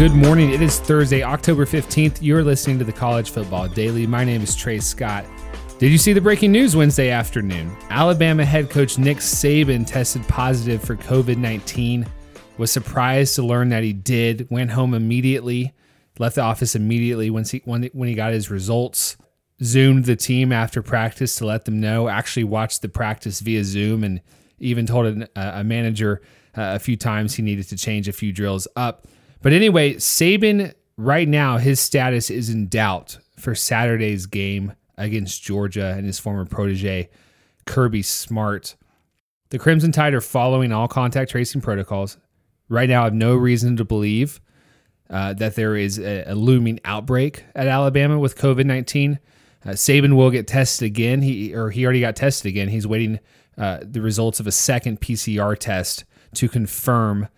Good morning. It is Thursday, October 15th. You're listening to the College Football Daily. My name is Trey Scott. Did you see the breaking news Wednesday afternoon? Alabama head coach Nick Saban tested positive for COVID 19. Was surprised to learn that he did. Went home immediately, left the office immediately once he, when, when he got his results. Zoomed the team after practice to let them know. Actually, watched the practice via Zoom and even told a, a manager uh, a few times he needed to change a few drills up. But anyway, Saban right now his status is in doubt for Saturday's game against Georgia and his former protege Kirby Smart. The Crimson Tide are following all contact tracing protocols. Right now, I have no reason to believe uh, that there is a, a, looming outbreak at Alabama with COVID nineteen. Uh, Saban will get tested again. He or he already got tested again. He's waiting uh, the results of a second PCR test to confirm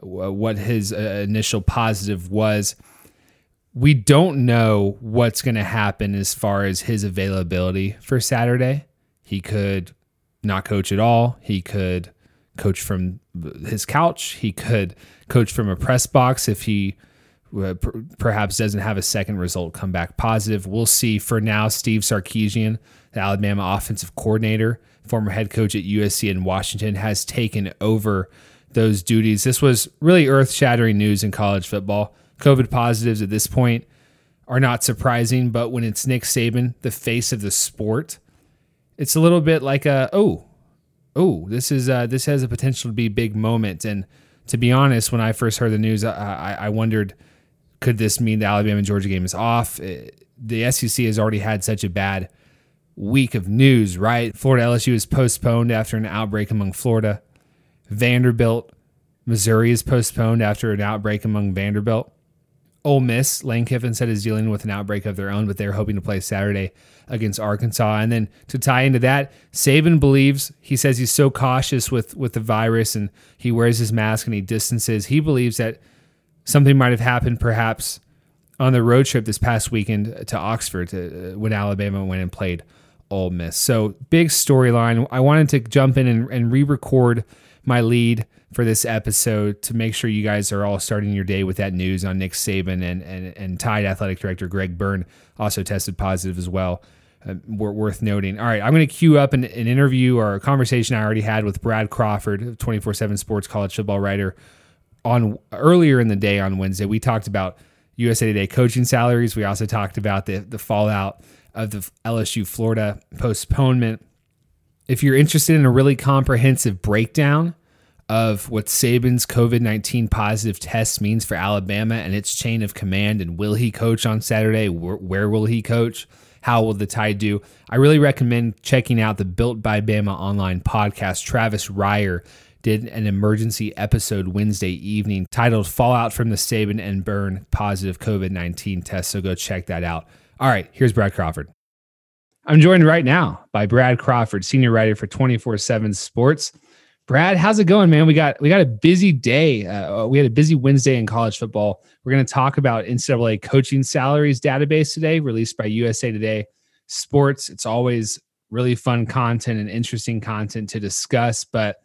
what his uh, initial positive was. We don't know what's going to happen as far as his availability for Saturday. He could not coach at all. He could coach from his couch. He could coach from a press box if he uh, perhaps doesn't have a second result come back positive. We'll see. For now, Steve Sarkisian, the Alabama offensive coordinator, former head coach at USC in Washington, has taken over those duties. This was really earth shattering news in college football. COVID positives at this point are not surprising, but when it's Nick Saban, the face of the sport, it's a little bit like a oh, oh, this is uh, this has a potential to be big moment. And to be honest, when I first heard the news, I, I wondered could this mean the Alabama and Georgia game is off? Uh, the SEC has already had such a bad week of news, right? Florida LSU is postponed after an outbreak among Florida. Vanderbilt, Missouri is postponed after an outbreak among Vanderbilt. Ole Miss, Lane Kiffin said is dealing with an outbreak of their own, but they're hoping to play Saturday against Arkansas. And then to tie into that, Saban believes he says he's so cautious with with the virus and he wears his mask and he distances. He believes that something might have happened perhaps on the road trip this past weekend to Oxford to, uh, when Alabama went and played Ole Miss. So big storyline. I wanted to jump in and, and re-record my lead for this episode to make sure you guys are all starting your day with that news on Nick Saban and and, and Tide Athletic Director Greg Byrne also tested positive as well. Uh, worth noting. All right, I'm going to queue up an, an, interview or a conversation I already had with Brad Crawford, 24/7 Sports college football writer, on earlier in the day on Wednesday. We talked about USA Today coaching salaries. We also talked about the the fallout of the LSU Florida postponement. If you're interested in a really comprehensive breakdown of what Saban's COVID 19 positive test means for Alabama and its chain of command. And will he coach on Saturday? Where, where, will he coach? How will the Tide do? I really recommend checking out the Built by Bama online podcast. Travis Reier did an emergency episode Wednesday evening titled Fallout from the Saban and Byrne Positive COVID 19 Test. So go check that out. All right, here's Brad Crawford. I'm joined right now by Brad Crawford, senior writer for 24 7 Sports. Brad, how's it going, man? We got we got a busy day. Uh, we had a busy Wednesday in college football. We're going to talk about NCAA coaching salaries database today, released by USA Today Sports. It's always really fun content and interesting content to discuss. But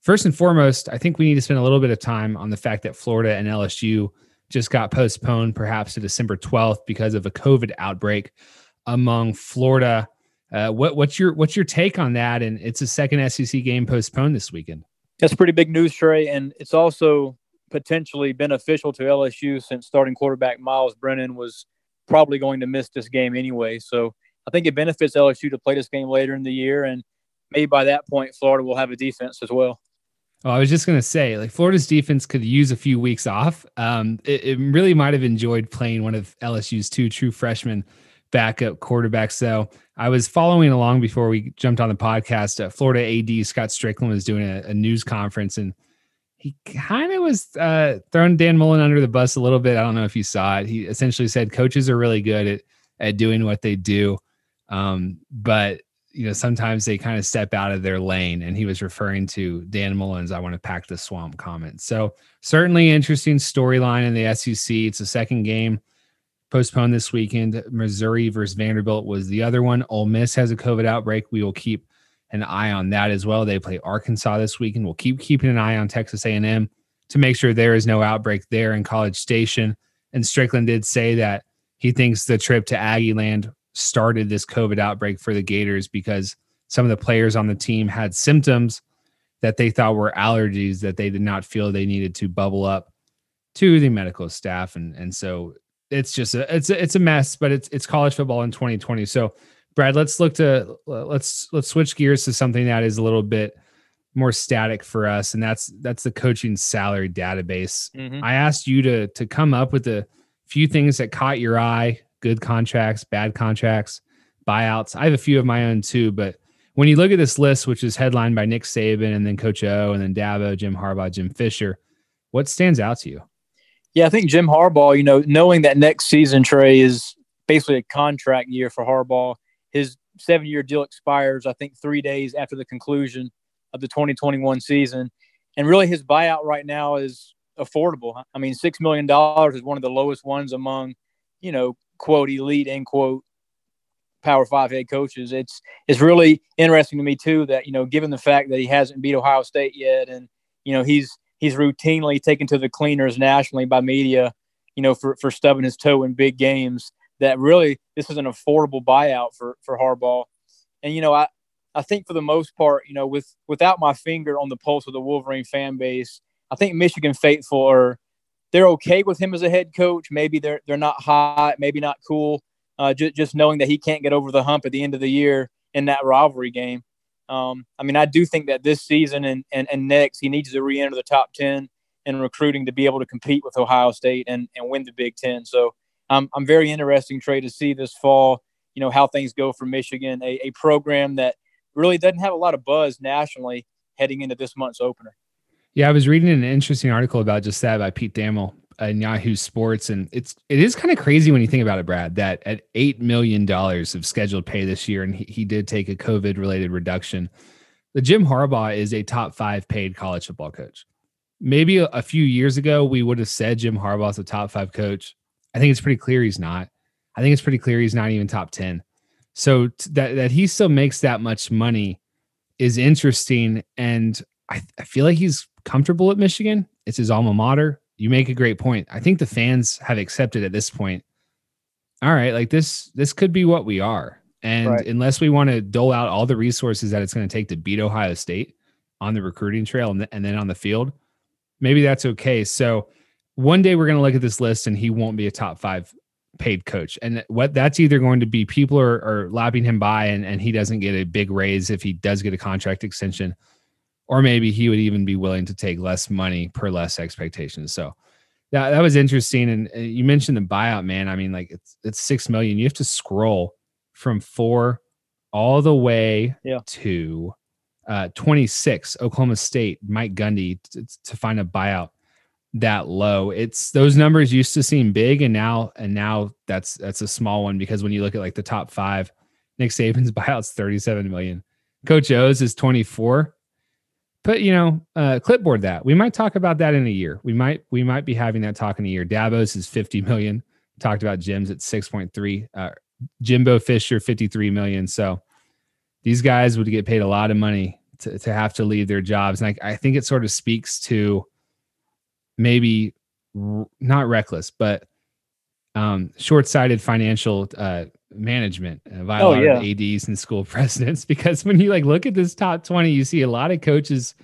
first and foremost, I think we need to spend a little bit of time on the fact that Florida and LSU just got postponed, perhaps to December 12th, because of a COVID outbreak among Florida uh, what, what's your what's your take on that? And it's a second SEC game postponed this weekend. That's pretty big news, Trey, and it's also potentially beneficial to LSU since starting quarterback Myles Brennan was probably going to miss this game anyway. So I think it benefits LSU to play this game later in the year, and maybe by that point, Florida will have a defense as well. Oh, I was just gonna say, like Florida's defense could use a few weeks off. Um, it, it really might have enjoyed playing one of LSU's two true freshmen backup quarterback. So I was following along before we jumped on the podcast. Uh, Florida AD Scott Stricklin was doing a, a news conference and he kind of was uh, throwing Dan Mullen under the bus a little bit. I don't know if you saw it. He essentially said coaches are really good at at doing what they do, um, but you know sometimes they kind of step out of their lane. And he was referring to Dan Mullen's "I want to pack the swamp" comment. So certainly interesting storyline in the SEC. It's a second game postponed this weekend. Missouri versus Vanderbilt was the other one. Ole Miss has a COVID outbreak. We will keep an eye on that as well. They play Arkansas this weekend. We'll keep keeping an eye on Texas A&M to make sure there is no outbreak there in College Station. And Stricklin did say that he thinks the trip to Aggie Land started this COVID outbreak for the Gators because some of the players on the team had symptoms that they thought were allergies that they did not feel they needed to bubble up to the medical staff and and so it's just a it's a, it's a mess but it's it's college football in 2020 so Brad, let's look to let's let's switch gears to something that is a little bit more static for us, and that's that's the coaching salary database. Mm-hmm. I asked you to to come up with a few things that caught your eye: good contracts, bad contracts, buyouts. I have a few of my own too, but when you look at this list, which is headlined by Nick Saban and then Coach O and then Dabo, Jim Harbaugh, Jim Fisher, what stands out to you? Yeah, I think Jim Harbaugh. You know, knowing that next season Trey is basically a contract year for Harbaugh his seven year deal expires, I think, three days after the conclusion of the 2021 season. And really, his buyout right now is affordable. I mean, $6 million is one of the lowest ones among, you know, quote, elite, end quote, power five head coaches. It's, it's really interesting to me, too, that, you know, given the fact that he hasn't beat Ohio State yet and, you know, he's, he's routinely taken to the cleaners nationally by media, you know, for, for stubbing his toe in big games that really this is an affordable buyout for for Harbaugh. And you know, I I think for the most part, you know, with without my finger on the pulse of the Wolverine fan base, I think Michigan faithful are they're okay with him as a head coach. Maybe they're they're not hot, maybe not cool. Uh, just just knowing that he can't get over the hump at the end of the year in that rivalry game. Um, I mean, I do think that this season and, and, and next he needs to re-enter the top ten in recruiting to be able to compete with Ohio State and, and win the Big Ten. So I'm, I'm very interesting, Trey, to see this fall, you know, how things go for Michigan, a, a program that really doesn't have a lot of buzz nationally heading into this month's opener. Yeah, I was reading an interesting article about just that by Pete Thamel in Yahoo Sports, and it's it is kind of crazy when you think about it, Brad. That at eight million dollars of scheduled pay this year, and he, he did take a COVID related reduction. The Jim Harbaugh is a top five paid college football coach. Maybe a, a few years ago, we would have said Jim Harbaugh is a top five coach. I think it's pretty clear he's not. I think it's pretty clear he's not even top 10. So t- that that he still makes that much money is interesting and I, I feel like he's comfortable at Michigan. It's his alma mater. You make a great point. I think the fans have accepted at this point. All right, like this this could be what we are. And right. unless we want to dole out all the resources that it's going to take to beat Ohio State on the recruiting trail and, th- and then on the field, maybe that's okay. So one day we're going to look at this list and he won't be a top five paid coach. And what that's either going to be people are, are lapping him by and, and he doesn't get a big raise if he does get a contract extension, or maybe he would even be willing to take less money per less expectations. So that, that was interesting. And you mentioned the buyout, man. I mean, like it's, it's 6 million. You have to scroll from four all the way yeah. to uh, 26 Oklahoma State, Mike Gundy to, to find a buyout that low. It's those numbers used to seem big, and now and now that's that's a small one because when you look at like the top five, Nick Saban's buyout's 37 million. Coach O's is 24. But you know, uh, clipboard that. We might talk about that in a year. We might we might be having that talk in a year. Dabo's is 50 million. Talked about Jim's at 6.3. Uh, Jimbo Fisher 53 million. So these guys would get paid a lot of money to, to have to leave their jobs. And I, I think it sort of speaks to maybe r- not reckless, but um, short-sighted financial uh, management uh, by a oh, lot yeah. of ads and school presidents. Because when you like look at this top twenty, you see a lot of coaches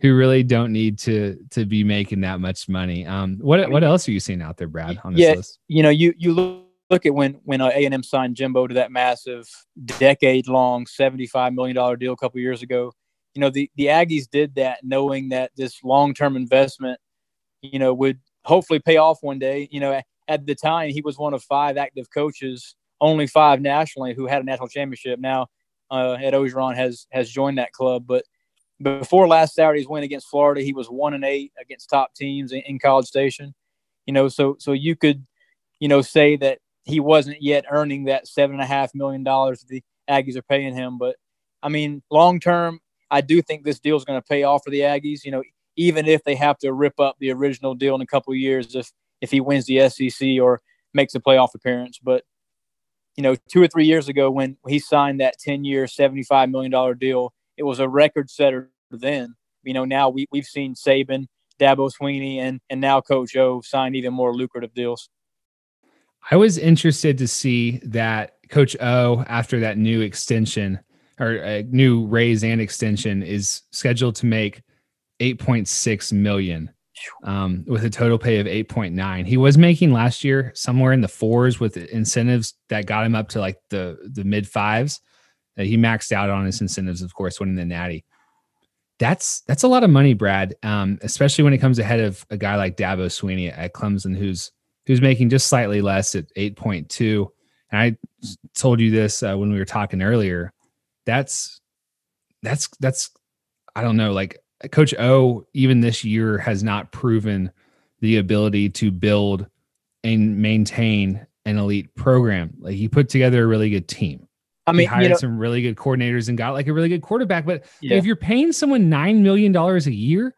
who really don't need to to be making that much money. Um, what what else are you seeing out there, Brad? On this yeah, list? you know, you you look look at when when A and M signed Jimbo to that massive, decade long, seventy five million dollar deal a couple years ago. You know, the the Aggies did that knowing that this long term investment you know, would hopefully pay off one day. You know, at the time, he was one of five active coaches only five nationally who had a national championship. Now uh, Ed Orgeron has has joined that club, but before last Saturday's win against Florida, he was one and eight against top teams in, in College Station. You know, so so you could, you know, say that he wasn't yet earning that seven and a half million dollars the Aggies are paying him. But I mean, long term, I do think this deal is going to pay off for the Aggies. You know, even if they have to rip up the original deal in a couple years, if if he wins the SEC or makes a playoff appearance. But you know, two or three years ago when he signed that ten year, seventy five million dollar deal, it was a record setter then. You know, now we we've seen Saban, Dabo Swinney, and and now Coach O sign even more lucrative deals. I was interested to see that Coach O, after that new extension or a new raise and extension, is scheduled to make 8.6 million um, with a total pay of 8.9. He was making last year somewhere in the fours with incentives that got him up to like the the mid fives. Uh, he maxed out on his incentives, of course, winning the Natty. That's that's a lot of money, Brad. Um, especially when it comes ahead of a guy like Dabo Swinney at Clemson, who's who's making just slightly less at 8.2. And I told you this uh, when we were talking earlier. That's that's that's I don't know, like Coach O, even this year, has not proven the ability to build and maintain an elite program. Like he put together a really good team. I mean, he hired you know, some really good coordinators and got like a really good quarterback. But yeah. if you're paying someone nine million dollars a year,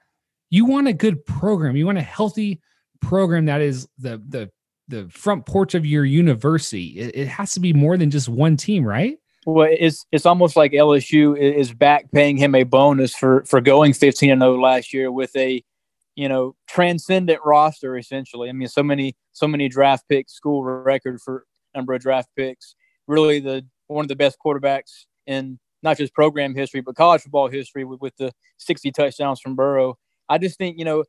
you want a good program. You want a healthy program that is the the the front porch of your university. It, it has to be more than just one team, right? Well, it's it's almost like LSU is back paying him a bonus for for going 15 and 0 last year with a you know transcendent roster essentially. I mean, so many so many draft picks, school record for number of draft picks. Really, the one of the best quarterbacks in not just program history but college football history with, with the 60 touchdowns from Burrow. I just think you know,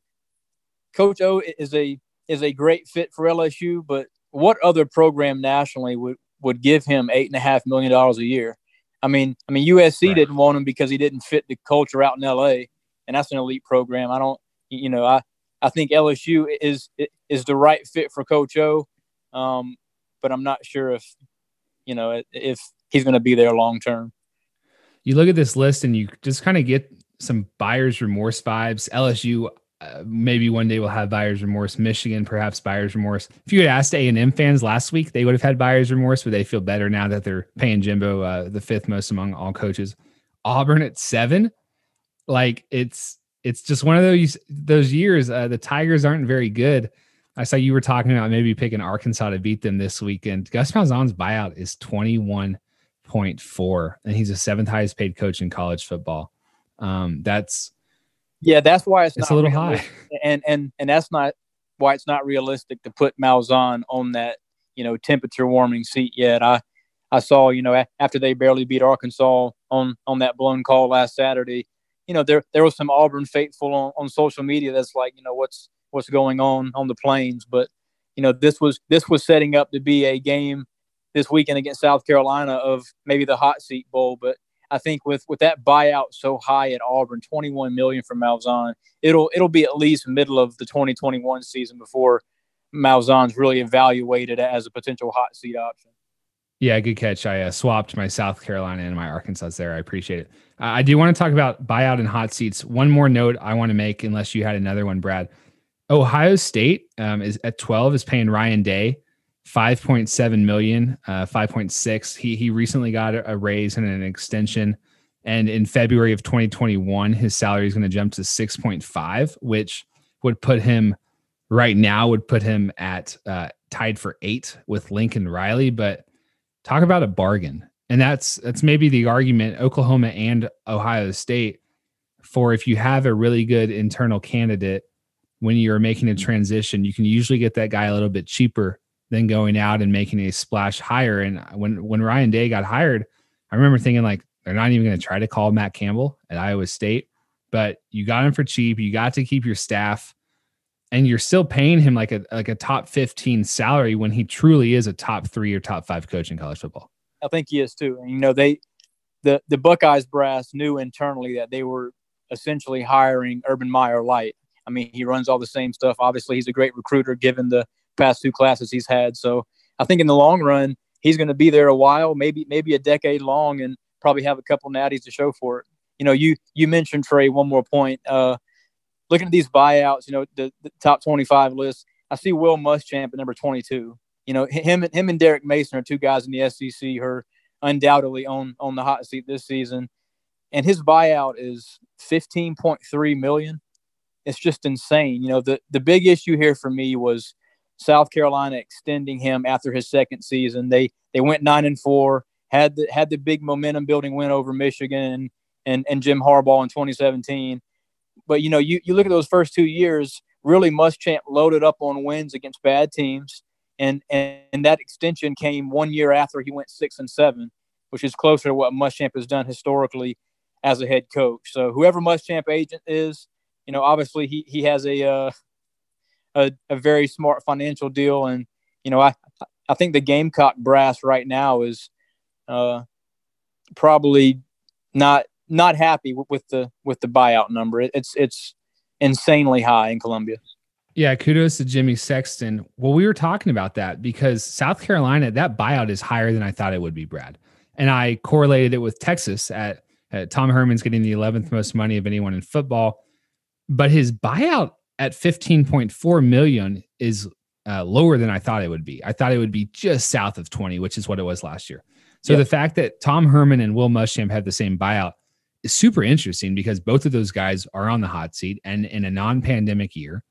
Coach O is a is a great fit for LSU, but what other program nationally would would give him eight and a half million dollars a year. I mean, I mean USC right. didn't want him because he didn't fit the culture out in LA, and that's an elite program. I don't, you know, I I think LSU is is the right fit for Coach O, um, but I'm not sure if you know if he's going to be there long term. You look at this list and you just kind of get some buyer's remorse vibes. LSU uh, maybe one day we'll have buyer's remorse. Michigan, perhaps buyer's remorse. If you had asked A and M fans last week, they would have had buyer's remorse, but they feel better now that they're paying Jimbo uh, the fifth most among all coaches. Auburn at seven, like it's it's just one of those those years. Uh, the Tigers aren't very good. I saw you were talking about maybe picking Arkansas to beat them this weekend. Gus Malzahn's buyout is twenty one point four, and he's the seventh highest paid coach in college football. Um, that's yeah, that's why it's, it's a little high, and and and that's not why it's not realistic to put Malzahn on that you know temperature warming seat yet. I I saw you know after they barely beat Arkansas on on that blown call last Saturday, you know there there was some Auburn faithful on, on social media that's like you know what's what's going on on the plains, but you know this was this was setting up to be a game this weekend against South Carolina of maybe the hot seat bowl, but I think with with that buyout so high at Auburn, 21 million from Malzahn, it'll it'll be at least middle of the 2021 season before Malzahn's really evaluated as a potential hot seat option. Yeah, good catch. I uh, swapped my South Carolina and my Arkansas there. I appreciate it. I do want to talk about buyout and hot seats. One more note I want to make, unless you had another one, Brad. Ohio State um, is at 12 is paying Ryan Day 5.7 million, uh, 5.6. He he recently got a raise and an extension, and in February of 2021, his salary is going to jump to 6.5, which would put him right now would put him at uh, tied for eight with Lincoln Riley. But talk about a bargain, and that's that's maybe the argument Oklahoma and Ohio State for if you have a really good internal candidate when you're making a transition, you can usually get that guy a little bit cheaper than going out and making a splash hire. And when when Ryan Day got hired, I remember thinking like they're not even going to try to call Matt Campbell at Iowa State, but you got him for cheap. You got to keep your staff, and you're still paying him like a like a top fifteen salary when he truly is a top three or top five coach in college football. I think he is too. And you know they the the Buckeyes brass knew internally that they were essentially hiring Urban Meyer light. I mean, he runs all the same stuff. Obviously, he's a great recruiter given the past two classes he's had. So I think in the long run, he's going to be there a while, maybe maybe a decade long, and probably have a couple natties to show for it. You know, you you mentioned Trey. One more point. Uh, looking at these buyouts, you know, the, the top 25 list, I see Will Muschamp at number 22. You know, him him and Derek Mason are two guys in the SEC who are undoubtedly on on the hot seat this season, and his buyout is 15.3 million. It's just insane. You know, the the big issue here for me was South Carolina extending him after his second season. They they went nine and four, had the had the big momentum building win over Michigan and and Jim Harbaugh in 2017. But you know, you, you look at those first two years, really Muschamp loaded up on wins against bad teams. And, and and that extension came one year after he went six and seven, which is closer to what Muschamp has done historically as a head coach. So whoever Muschamp agent is, you know, obviously he he has a uh, a, a very smart financial deal, and you know, I I think the Gamecock brass right now is uh, probably not not happy with, the with the buyout number. It, it's it's insanely high in Columbia. Yeah, kudos to Jimmy Sexton. Well, we were talking about that because South Carolina, that buyout is higher than I thought it would be, Brad. And I correlated it with Texas at, at Tom Herman's getting the 11th most money of anyone in football. But his buyout at 15.4 million is uh, lower than I thought it would be. I thought it would be just south of 20, which is what it was last year. So yep. the fact that Tom Herman and Will Muschamp had the same buyout is super interesting because both of those guys are on the hot seat and in a non-pandemic year,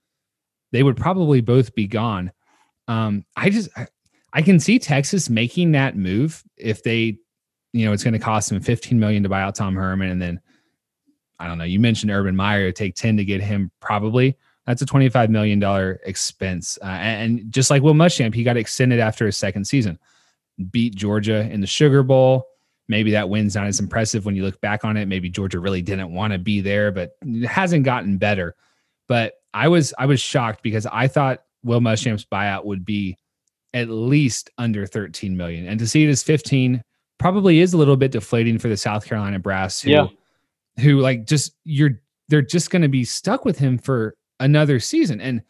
they would probably both be gone. Um, I just I, I can see Texas making that move if they, you know, it's going to cost them 15 million to buy out Tom Herman and then I don't know. You mentioned Urban Meyer, take 10 to get him probably. That's a $25 million expense. Uh, and, and just like Will Muschamp, he got extended after his second season. Beat Georgia in the Sugar Bowl. Maybe that win's not as impressive when you look back on it. Maybe Georgia really didn't want to be there, but it hasn't gotten better. But I was I was shocked because I thought Will Muschamp's buyout would be at least under 13 million. And to see it as 15 probably is a little bit deflating for the South Carolina brass who yeah who like just you're they're just going to be stuck with him for another season. And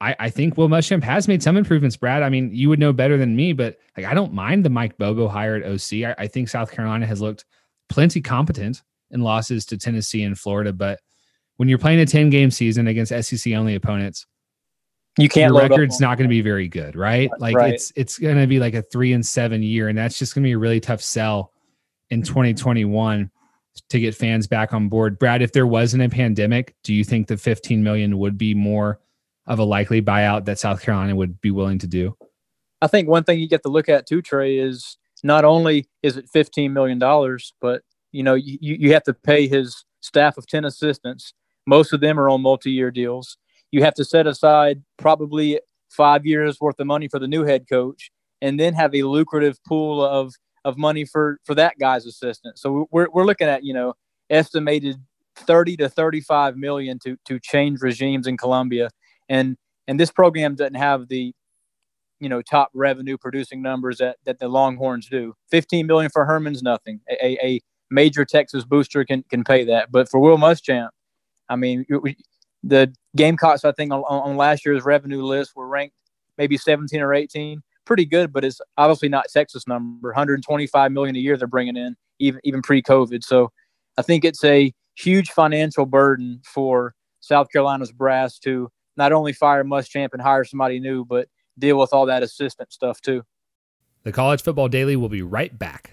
I, I think Will Muschamp has made some improvements, Brad. I mean, you would know better than me, but like I don't mind the Mike Bobo hire at OC. I, I think South Carolina has looked plenty competent in losses to Tennessee and Florida, but when you're playing a 10 game season against SEC only opponents, you can't your record's not going to be very good, right? Like right. it's it's going to be like a 3 and 7 year and that's just going to be a really tough sell in 2021 to get fans back on board. Brad, if there wasn't a pandemic, do you think the 15 million would be more of a likely buyout that South Carolina would be willing to do? I think one thing you get to look at too, Trey, is not only is it 15 million dollars, but you know you, you have to pay his staff of 10 assistants. Most of them are on multi-year deals. You have to set aside probably five years worth of money for the new head coach, and then have a lucrative pool of of money for for that guy's assistant. So we're we're looking at you know estimated 30 to 35 million to to change regimes in Columbia, and and this program doesn't have the you know top revenue producing numbers that that the Longhorns do. 15 million for Herman's nothing. A, a major Texas booster can can pay that, but for Will Muschamp, I mean we, the Gamecocks I think on, on last year's revenue list were ranked maybe 17 or 18 pretty good, but it's obviously not Texas number. 125 million a year they're bringing in, even even pre-COVID. So I think it's a huge financial burden for South Carolina's brass to not only fire Muschamp and hire somebody new, but deal with all that assistant stuff too. The College Football Daily will be right back.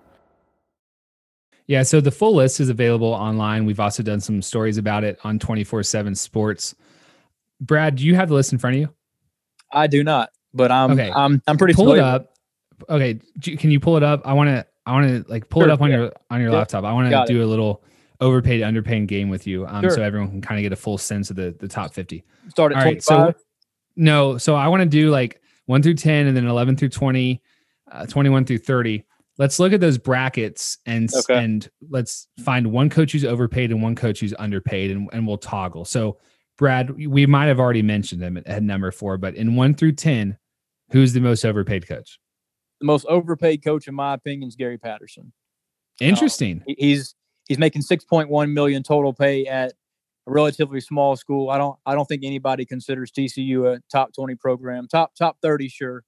Yeah, so the full list is available online. We've also done some stories about it on 24 7 Sports. Brad, do you have the list in front of you? I do not, but I'm okay. I'm I'm pretty pull it up. Okay, can you pull it up? I want to I want to like pull sure, it up on yeah. your on your laptop. I want to do it. a little overpaid underpaid game with you, um, sure. so everyone can kind of get a full sense of the the top 50. Start at 25. so no, so I want to do like one through 10, and then 11 through 20, uh, 21 through 30 let's look at those brackets and okay. and let's find one coach who's overpaid and one coach who's underpaid and, and we'll toggle. So brad we might have already mentioned them at, number four but in one through ten who's the most overpaid coach? The most overpaid coach in my opinion is gary patterson. Interesting. um, he's he's making 6.1 million total pay at a relatively small school. I don't i don't think anybody considers tcu a top 20 program top top 30 sure.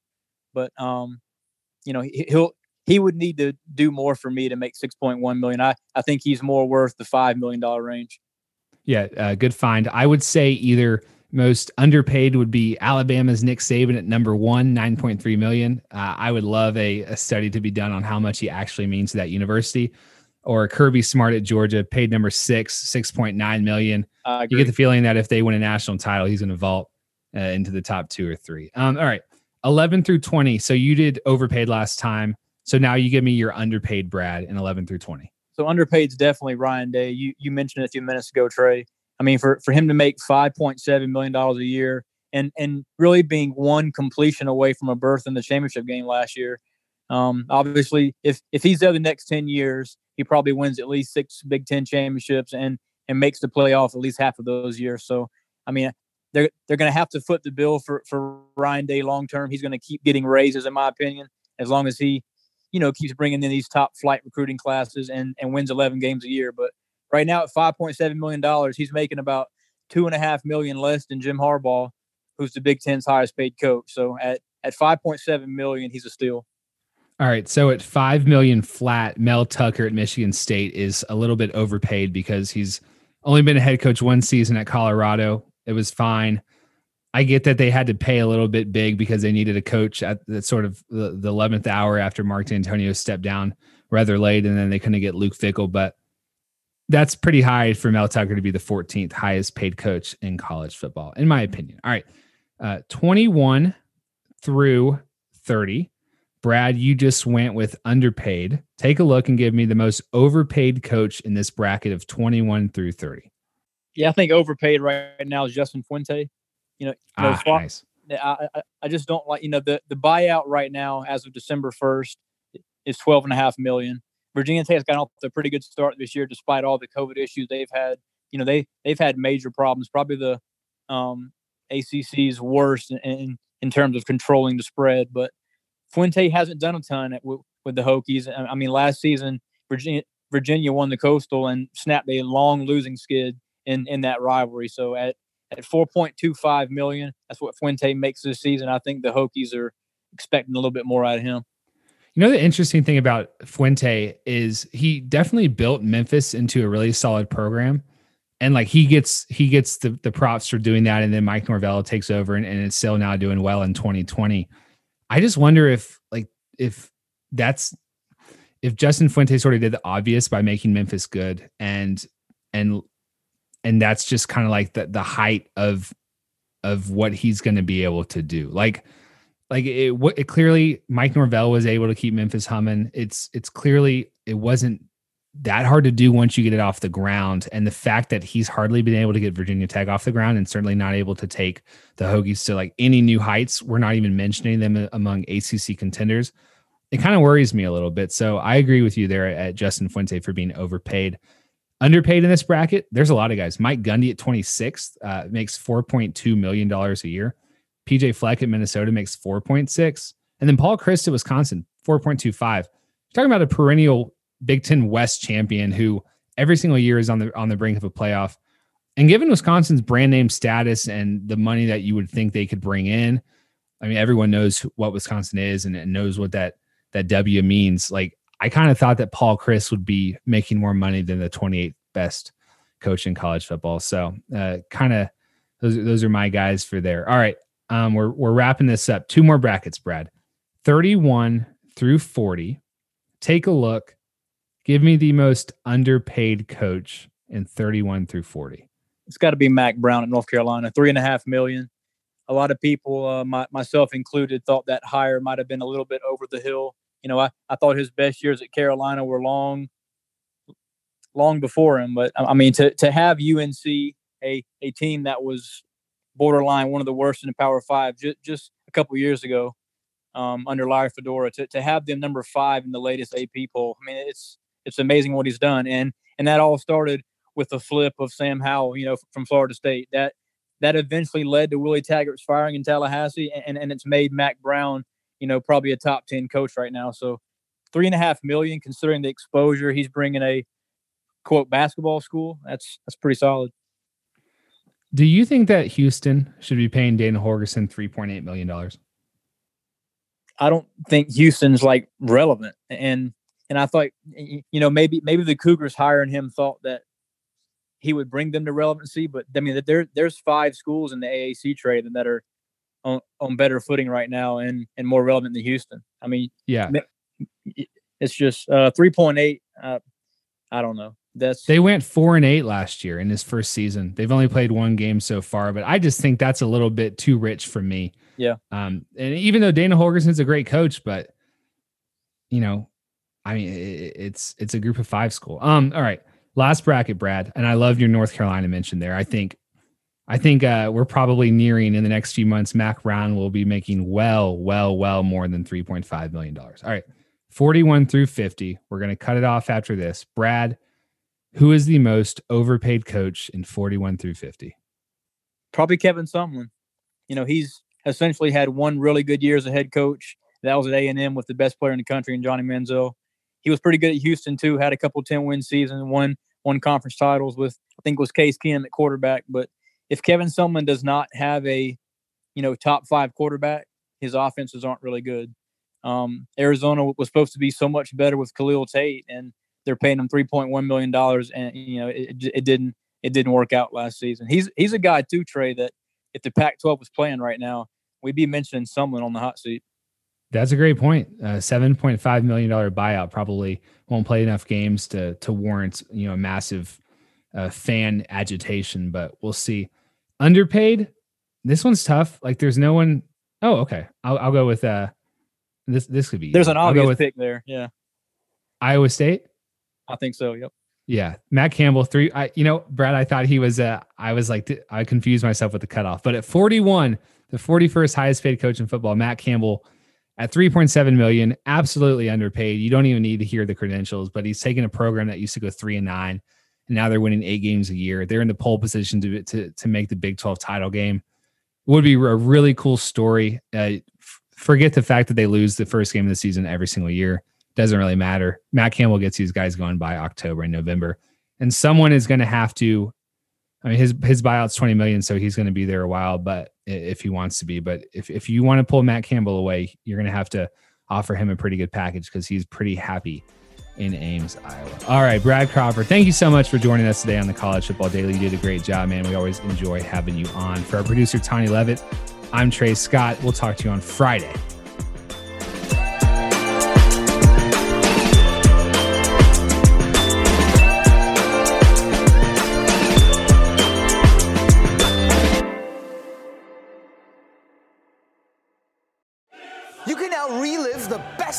But um you know he'll he would need to do more for me to make 6.1 million. I, I think he's more worth the $5 million range. Yeah, uh, good find. I would say either most underpaid would be Alabama's Nick Saban at number one, 9.3 million. Uh, I would love a, a study to be done on how much he actually means to that university. Or Kirby Smart at Georgia, paid number six, 6.9 million. You get the feeling that if they win a national title, he's going to vault uh, into the top two or three. Um, all right, 11 through 20. So you did overpaid last time. So now you give me your underpaid Brad in 11 through 20. So underpaid is definitely Ryan Day. You you mentioned it a few minutes ago, Trey. I mean, for for him to make 5.7 million dollars a year and and really being one completion away from a berth in the championship game last year. Um, obviously, if if he's there the next 10 years, he probably wins at least six Big Ten championships and and makes the playoff at least half of those years. So, I mean, they're they're going to have to foot the bill for for Ryan Day long term. He's going to keep getting raises, in my opinion, as long as he you know, keeps bringing in these top flight recruiting classes and, and wins 11 games a year. But right now at $5.7 million, he's making about two and a half million less than Jim Harbaugh, who's the Big Ten's highest paid coach. So at, at 5.7 million, he's a steal. All right. So at 5 million flat, Mel Tucker at Michigan State is a little bit overpaid because he's only been a head coach one season at Colorado. It was fine. I get that they had to pay a little bit big because they needed a coach at the sort of the, the 11th hour after Mark Dantonio stepped down rather late, and then they couldn't get Luke Fickell. But that's pretty high for Mel Tucker to be the 14th highest paid coach in college football, in my opinion. All right, uh, 21 through 30. Brad, you just went with underpaid. Take a look and give me the most overpaid coach in this bracket of 21 through 30. Yeah, I think overpaid right now is Justin Fuente. You know, you know ah, nice. I, I, I just don't like, you know, the, the buyout right now as of December 1st is 12 and a half million. Virginia Tech has gotten off to a pretty good start this year, despite all the COVID issues they've had. You know, they, they've had major problems, probably the um, ACC's worst in, in, in terms of controlling the spread. But Fuente hasn't done a ton at, with, with the Hokies. I mean, last season, Virginia, Virginia won the Coastal and snapped a long losing skid in, in that rivalry. So at at 4.25 million. That's what Fuente makes this season. I think the Hokies are expecting a little bit more out of him. You know, the interesting thing about Fuente is he definitely built Memphis into a really solid program. And like he gets he gets the, the props for doing that. And then Mike Norvell takes over and, and it's still now doing well in 2020. I just wonder if like if that's if Justin Fuente sort of did the obvious by making Memphis good and and and that's just kind of like the the height of of what he's going to be able to do. Like like it, it clearly Mike Norvell was able to keep Memphis humming. It's it's clearly it wasn't that hard to do once you get it off the ground. And the fact that he's hardly been able to get Virginia Tech off the ground and certainly not able to take the Hokies to like any new heights, we're not even mentioning them among ACC contenders. It kind of worries me a little bit. So I agree with you there at Justin Fuente for being overpaid. Underpaid in this bracket, there's a lot of guys. Mike Gundy at 26 uh, makes 4.2 million dollars a year. PJ Fleck at Minnesota makes 4.6, and then Paul Chryst at Wisconsin 4.25. You're talking about a perennial Big Ten West champion who every single year is on the on the brink of a playoff. And given Wisconsin's brand name status and the money that you would think they could bring in, I mean, everyone knows what Wisconsin is and, and knows what that that W means. Like I kind of thought that Paul Chryst would be making more money than the 28th best coach in college football. So, uh, kind of those those are my guys for there. All right, um, we're we're wrapping this up. Two more brackets, Brad. 31 through 40. Take a look. Give me the most underpaid coach in 31 through 40. It's got to be Mack Brown at North Carolina, three and a half million. A lot of people, uh, my, myself included, thought that hire might have been a little bit over the hill. You know, I, I thought his best years at Carolina were long, long before him. But I mean, to to have UNC, a a team that was borderline one of the worst in the Power Five just just a couple years ago, um, under Larry Fedora, to to have them number five in the latest AP poll. I mean, it's it's amazing what he's done, and and that all started with the flip of Sam Howell, you know, from Florida State. That that eventually led to Willie Taggart's firing in Tallahassee, and and it's made Mack Brown, you know, probably a top ten coach right now. So three and a half million, considering the exposure he's bringing a quote basketball school. That's that's pretty solid. Do you think that Houston should be paying Dana point eight million dollars? I don't think Houston's like relevant, and and I thought you know maybe maybe the Cougars hiring him thought that he would bring them to relevancy, but I mean there there's five schools in the AAC trade that are on, on better footing right now and and more relevant than Houston. I mean, yeah, it's just uh, three point eight. Uh, I don't know. That's they went four and eight last year in his first season. They've only played one game so far, but I just think that's a little bit too rich for me. Yeah. Um, and even though Dana Holgorsen's a great coach, but you know, I mean, it, it's it's a group of five school. Um, all right, last bracket, Brad, and I love your North Carolina mention there. I think, I think uh, we're probably nearing in the next few months. Mack Brown will be making well, well, well more than three point five million dollars. All right, forty one through fifty. We're gonna cut it off after this, Brad. Who is the most overpaid coach in 41 through 50? Probably Kevin Sumlin. You know, he's essentially had one really good year as a head coach. That was at A&M with the best player in the country, and Johnny Manziel. He was pretty good at Houston too. Had a couple 10 win seasons, won one conference titles with I think it was Case Keenum at quarterback. But if Kevin Sumlin does not have a you know top five quarterback, his offenses aren't really good. Um, Arizona was supposed to be so much better with Khalil Tate, and they're paying him three point one million dollars, and you know it, it didn't it didn't work out last season. He's he's a guy too, Trey. That if the Pac-12 was playing right now, we'd be mentioning someone on the hot seat. That's a great point. Uh, Seven point five million dollar buyout probably won't play enough games to to warrant you know massive uh, fan agitation, but we'll see. Underpaid. This one's tough. Like there's no one. Oh, okay. I'll, I'll go with uh this. This could be. There's an obvious with pick there. Yeah. Iowa State. I think so. Yep. Yeah, Matt Campbell three. I, you know, Brad, I thought he was. Uh, I was like, I confused myself with the cutoff. But at 41, the 41st highest paid coach in football, Matt Campbell, at 3.7 million, absolutely underpaid. You don't even need to hear the credentials. But he's taking a program that used to go three and nine, and now they're winning eight games a year. They're in the pole position to to to make the Big 12 title game. Would be a really cool story. Uh, forget the fact that they lose the first game of the season every single year doesn't really matter. Matt Campbell gets these guys going by October and November, and someone is going to have to. I mean, his his buyout's twenty million, so he's going to be there a while. But if he wants to be, but if if you want to pull Matt Campbell away, you're going to have to offer him a pretty good package because he's pretty happy in Ames, Iowa. All right, Brad Crawford, thank you so much for joining us today on the College Football Daily. You did a great job, man. We always enjoy having you on. For our producer Tony Levitt, I'm Trey Scott. We'll talk to you on Friday.